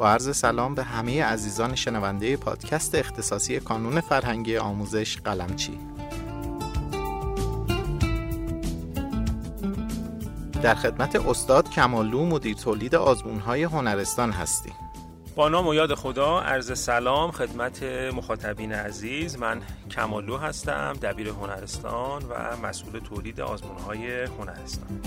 با عرض سلام به همه عزیزان شنونده پادکست اختصاصی کانون فرهنگی آموزش قلمچی. در خدمت استاد کمالو مدیر تولید آزمونهای هنرستان هستیم. با نام و یاد خدا عرض سلام خدمت مخاطبین عزیز. من کمالو هستم دبیر هنرستان و مسئول تولید آزمونهای هنرستان.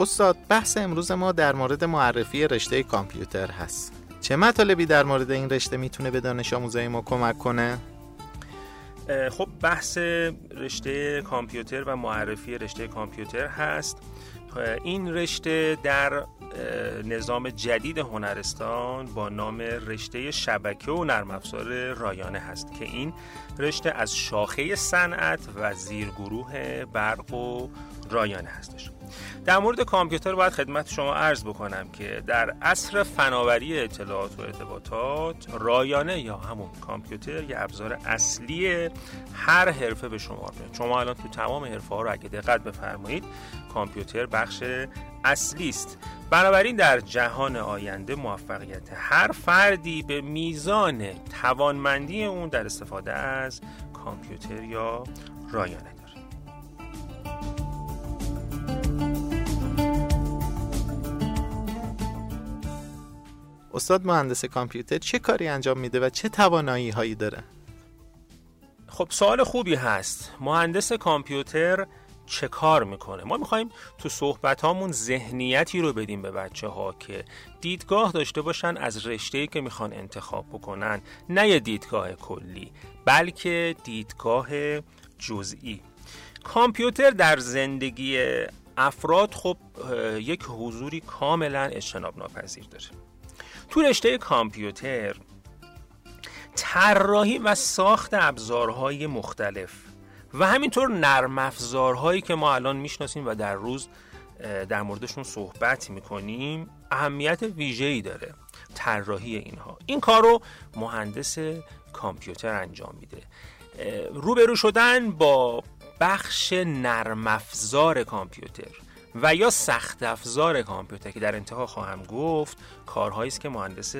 استاد بحث امروز ما در مورد معرفی رشته کامپیوتر هست چه مطالبی در مورد این رشته می‌تونه به دانش آموزای ما کمک کنه؟ خب بحث رشته کامپیوتر و معرفی رشته کامپیوتر هست این رشته در نظام جدید هنرستان با نام رشته شبکه و نرم افزار رایانه هست که این رشته از شاخه صنعت و زیرگروه برق و رایانه هستش. در مورد کامپیوتر باید خدمت شما عرض بکنم که در عصر فناوری اطلاعات و ارتباطات رایانه یا همون کامپیوتر یه ابزار اصلی هر حرفه به شما میاد. شما الان تو تمام حرفه ها رو اگه دقت بفرمایید کامپیوتر بخش اصلی است. بنابراین در جهان آینده موفقیت هر فردی به میزان توانمندی اون در استفاده از کامپیوتر یا رایانه استاد مهندس کامپیوتر چه کاری انجام میده و چه توانایی هایی داره؟ خب سوال خوبی هست. مهندس کامپیوتر چه کار می‌کنه؟ ما می‌خوایم تو صحبت هامون ذهنیتی رو بدیم به بچه ها که دیدگاه داشته باشن از رشته که می‌خوان انتخاب بکنن. نه یه دیدگاه کلی بلکه دیدگاه جزئی. کامپیوتر در زندگی افراد خب یک حضوری کاملا اجتناب ناپذیر داره. تو رشته کامپیوتر طراحی و ساخت ابزارهای مختلف و همینطور نرم افزارهایی که ما الان می‌شناسیم و در روز در موردشون صحبت می‌کنیم اهمیت ویژه‌ای داره طراحی اینها. این کار رو مهندس کامپیوتر انجام میده. روبرو شدن با بخش نرم افزار کامپیوتر. و یا سخت افزار کامپیوتر که در انتها خواهم گفت کارهایی است که مهندس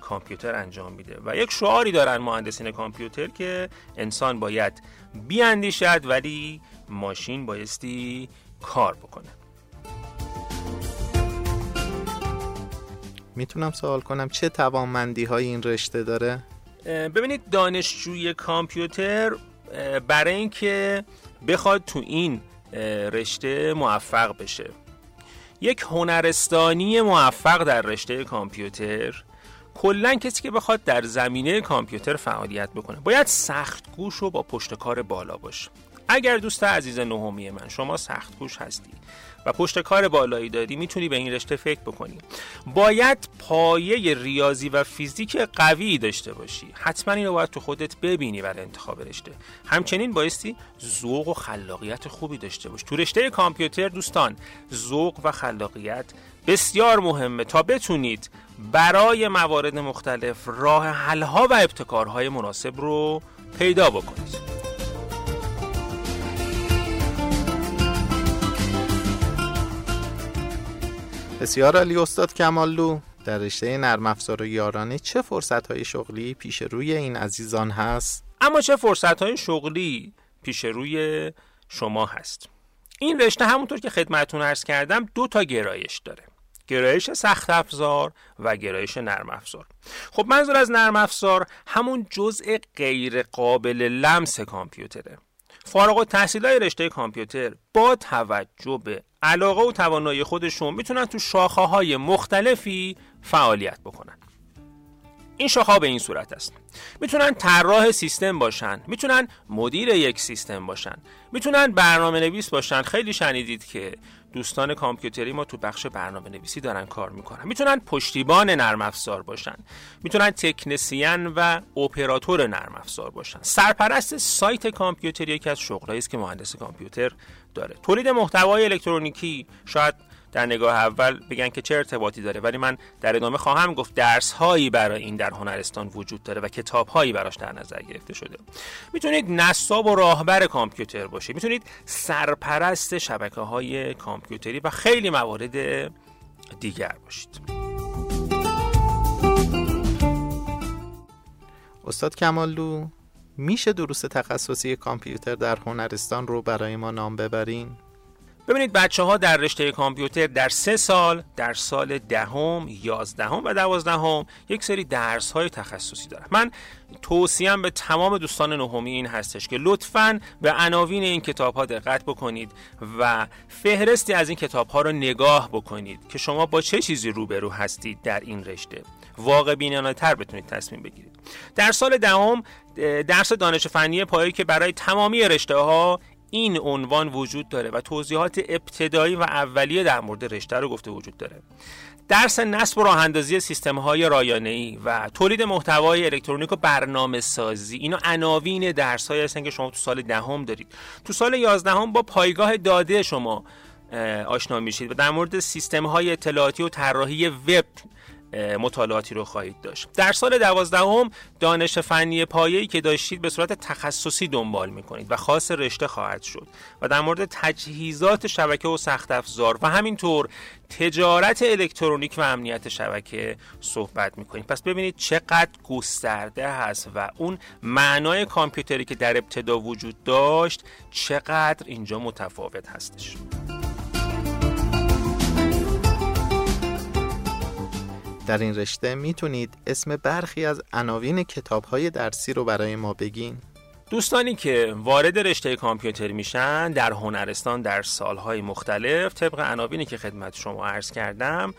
کامپیوتر انجام میده و یک شعاری دارن مهندسین کامپیوتر که انسان باید بیاندیشد ولی ماشین بایستی کار بکنه می‌تونم سوال کنم چه توانمندی های این رشته داره؟ ببینید دانشجوی کامپیوتر برای اینکه بخواد تو این رشته موفق بشه. یک هنرستانی موفق در رشته کامپیوتر کلا کسی که بخواد در زمینه کامپیوتر فعالیت بکنه. باید سخت گوش و با پشت کار بالا باشه. اگر دوست عزیز نهمی من شما سخت گوش هستی. و پشت کار بالایی داری می‌تونی به این رشته فکر بکنی. باید پایه ریاضی و فیزیک قوی داشته باشی. حتما اینو باید تو خودت ببینی برای انتخاب رشته. همچنین بایستی ذوق و خلاقیت خوبی داشته باشی. تو رشته کامپیوتر دوستان ذوق و خلاقیت بسیار مهمه تا بتونید برای موارد مختلف راه حلها و ابتکارهای مناسب رو پیدا بکنید. بسیار علی استاد کماللو در رشته نرم افزار و یارانه چه فرصت های شغلی پیش روی این عزیزان هست؟ اما چه فرصت های شغلی پیش روی شما هست؟ این رشته همونطور که خدمتون عرض کردم دو تا گرایش داره گرایش سخت افزار و گرایش نرم افزار خب منظور از نرم افزار همون جزء غیر قابل لمس کامپیوتره فارغ و تحصیل های رشته کامپیوتر با توجه به علاقه و توانایی خودشون می‌تونن تو شاخه های مختلفی فعالیت بکنن. این شاخه به این صورت است. می‌تونن طراح سیستم باشن می‌تونن مدیر یک سیستم باشن می‌تونن برنامه نویس باشن. خیلی شنیدید که دوستان کامپیوتری ما تو بخش برنامه نویسی دارن کار می‌کنن. می‌تونن پشتیبان نرم افزار باشن. می‌تونن تکنسین و اپراتور نرم افزار باشن. سرپرست سایت کامپیوتری یکی از شغلایی است که مهندس کامپیوتر داره. تولید محتوای الکترونیکی شاید در نگاه اول بگن که چه ارتباطی داره ولی من در ادامه خواهم گفت درس هایی برای این در هنرستان وجود داره و کتاب هایی براش در نظر گرفته شده. می‌تونید نصاب و راهبر کامپیوتر باشید می‌تونید سرپرست شبکه های کامپیوتری و خیلی موارد دیگر باشید. استاد کماللو میشه دروس تخصصی کامپیوتر در هنرستان رو برای ما نام ببرین؟ ببینید بچه ها در رشته کامپیوتر در سه سال در سال دهم، یازدهم و دوازدهم یک سری درس های تخصصی دارن. من توصیم به تمام دوستان نهمی این هستش که لطفا به عناوین این کتاب ها دقت بکنید و فهرستی از این کتاب ها رو نگاه بکنید که شما با چه چیزی روبرو هستید در این رشته. واقع بینانه تر بتونید تصمیم بگیرید. در سال دهم درس دانش فنی پایه که برای تمامی رشته ها این عنوان وجود داره و توضیحات ابتدایی و اولیه در مورد رشته رو گفته وجود داره. درس نصب و راه اندازی سیستم های رایانه ای و تولید محتوای الکترونیک و برنامه سازی اینا عناوین درس هایی هستن که شما تو سال دهم دارید. تو سال یازدهم با پایگاه داده شما آشنا میشید. و در مورد سیستم های اطلاعاتی و طراحی وب مطالعاتی رو خواهید داشت. در سال دوازدهم دانش فنی پایه‌ای که داشتید به صورت تخصصی دنبال می‌کنید و خاص رشته خواهد شد و در مورد تجهیزات شبکه و سخت افزار و همینطور تجارت الکترونیک و امنیت شبکه صحبت می‌کنید. پس ببینید چقدر گسترده هست و اون معنای کامپیوتری که در ابتدا وجود داشت چقدر اینجا متفاوت هستش. در این رشته می‌تونید اسم برخی از عناوین کتاب های درسی رو برای ما بگین؟ دوستانی که وارد رشته کامپیوتر میشن در هنرستان در سالهای مختلف طبق عناوینی که خدمت شما عرض کردم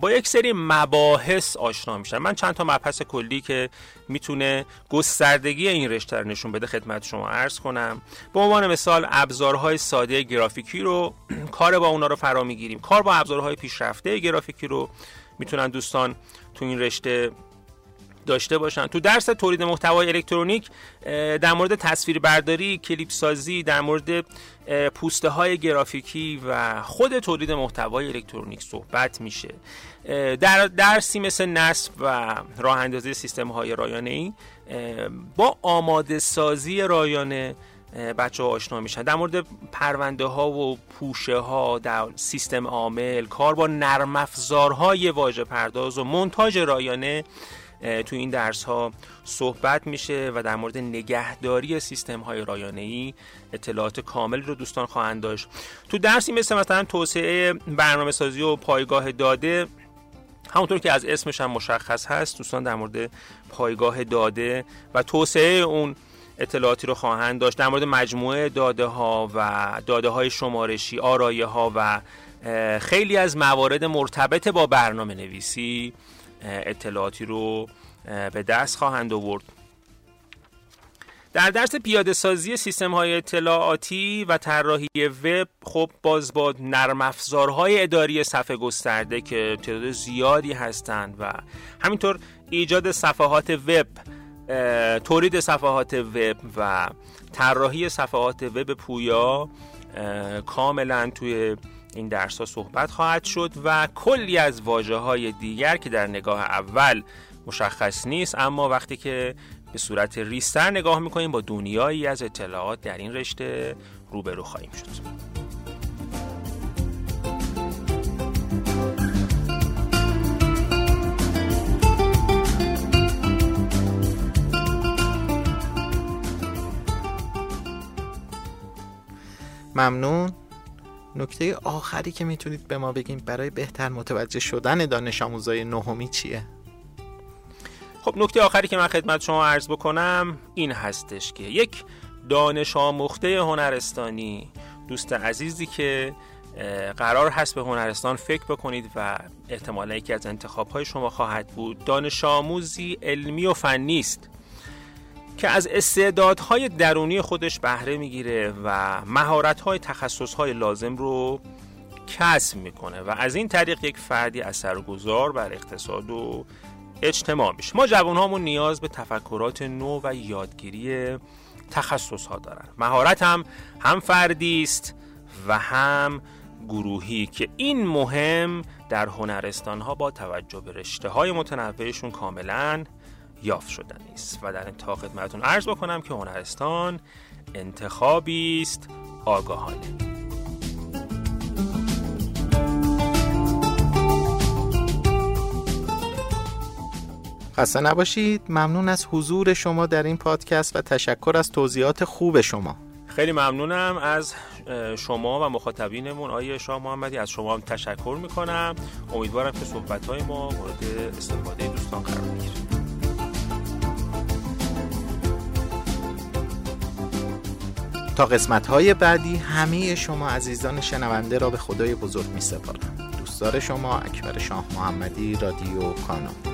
با یک سری مباحث آشنا میشن. من چند تا مبحث کلی که می‌تونه گستردگی این رشته رو نشون بده خدمت شما عرض کنم. به عنوان مثال ابزارهای ساده گرافیکی رو کار با اونا رو فرا می‌گیریم. کار با ابزارهای پیشرفته گرافیکی رو می‌تونن دوستان تو این رشته داشته باشن. تو درس تولید محتوای الکترونیک در مورد تصویر برداری کلیپ سازی در مورد پوسته های گرافیکی و خود تولید محتوای الکترونیک صحبت میشه. در درسی مثل نصب و راه اندازی سیستم های رایانه ای با آماده سازی رایانه بچه ها آشنا میشن. در مورد پرونده ها و پوشه ها در سیستم عامل کار با نرم افزارهای واژه پرداز و منتاج رایانه تو این درس ها صحبت میشه و در مورد نگهداری سیستم های رایانه ای اطلاعات کامل رو دوستان خواهند داشت. تو درسی مثل مثلا توسعه برنامه سازی و پایگاه داده همونطور که از اسمش هم مشخص هست دوستان در مورد پایگاه داده و توسعه اون اطلاعاتی رو خواهند داشت. در مورد مجموعه داده ها و داده های شمارشی آرایه ها و خیلی از موارد مرتبط با برنامه نویسی اطلاعاتی رو به دست خواهند آورد. در درس پیاده سازی سیستم های اطلاعاتی و طراحی وب خب باز با نرم افزارهای اداری صفحه گسترده که تعداد زیادی هستند و همینطور ایجاد صفحات وب تولید صفحات وب و طراحی صفحات وب پویا کاملا توی این درس ها صحبت خواهد شد و کلی از واجه های دیگر که در نگاه اول مشخص نیست اما وقتی که به صورت ریستر نگاه می‌کنیم با دنیایی از اطلاعات در این رشته روبرو خواهیم شد. ممنون. نکته آخری که می‌تونید به ما بگیم برای بهتر متوجه شدن دانش آموزای نهمی چیه؟ خب نکته آخری که من خدمت شما عرض بکنم این هستش که یک دانش آموخته هنرستانی دوست عزیزی که قرار هست به هنرستان فکر بکنید و احتمالا یکی از انتخاب های شما خواهد بود دانش آموزی علمی و فنی است که از استعدادهای درونی خودش بهره می‌گیره و مهارت‌های تخصصهای لازم رو کسب می‌کنه و از این طریق یک فردی اثرگذار بر اقتصاد و اجتماع میشه. ما جوان هامون نیاز به تفکرات نو و یادگیری تخصص ها دارن. مهارت هم هم فردی است و هم گروهی که این مهم در هنرستان ها با توجه به رشته های متنوعشون کاملا یافت شدنی است. و در انتها خدمتتون عرض بکنم که هنرستان انتخابی است. آگاهانه. خسته نباشید. ممنون از حضور شما در این پادکست و تشکر از توضیحات خوب شما. خیلی ممنونم از شما و مخاطبینمون. آیه شاه محمدی از شما هم تشکر می‌کنم. امیدوارم که صحبت ما مورد استفاده دوستان قرار بگیره تا قسمت های بعدی همه شما عزیزان شنونده را به خدای بزرگ می سپارم دوستدار شما اکبر شاه محمدی رادیو کانون.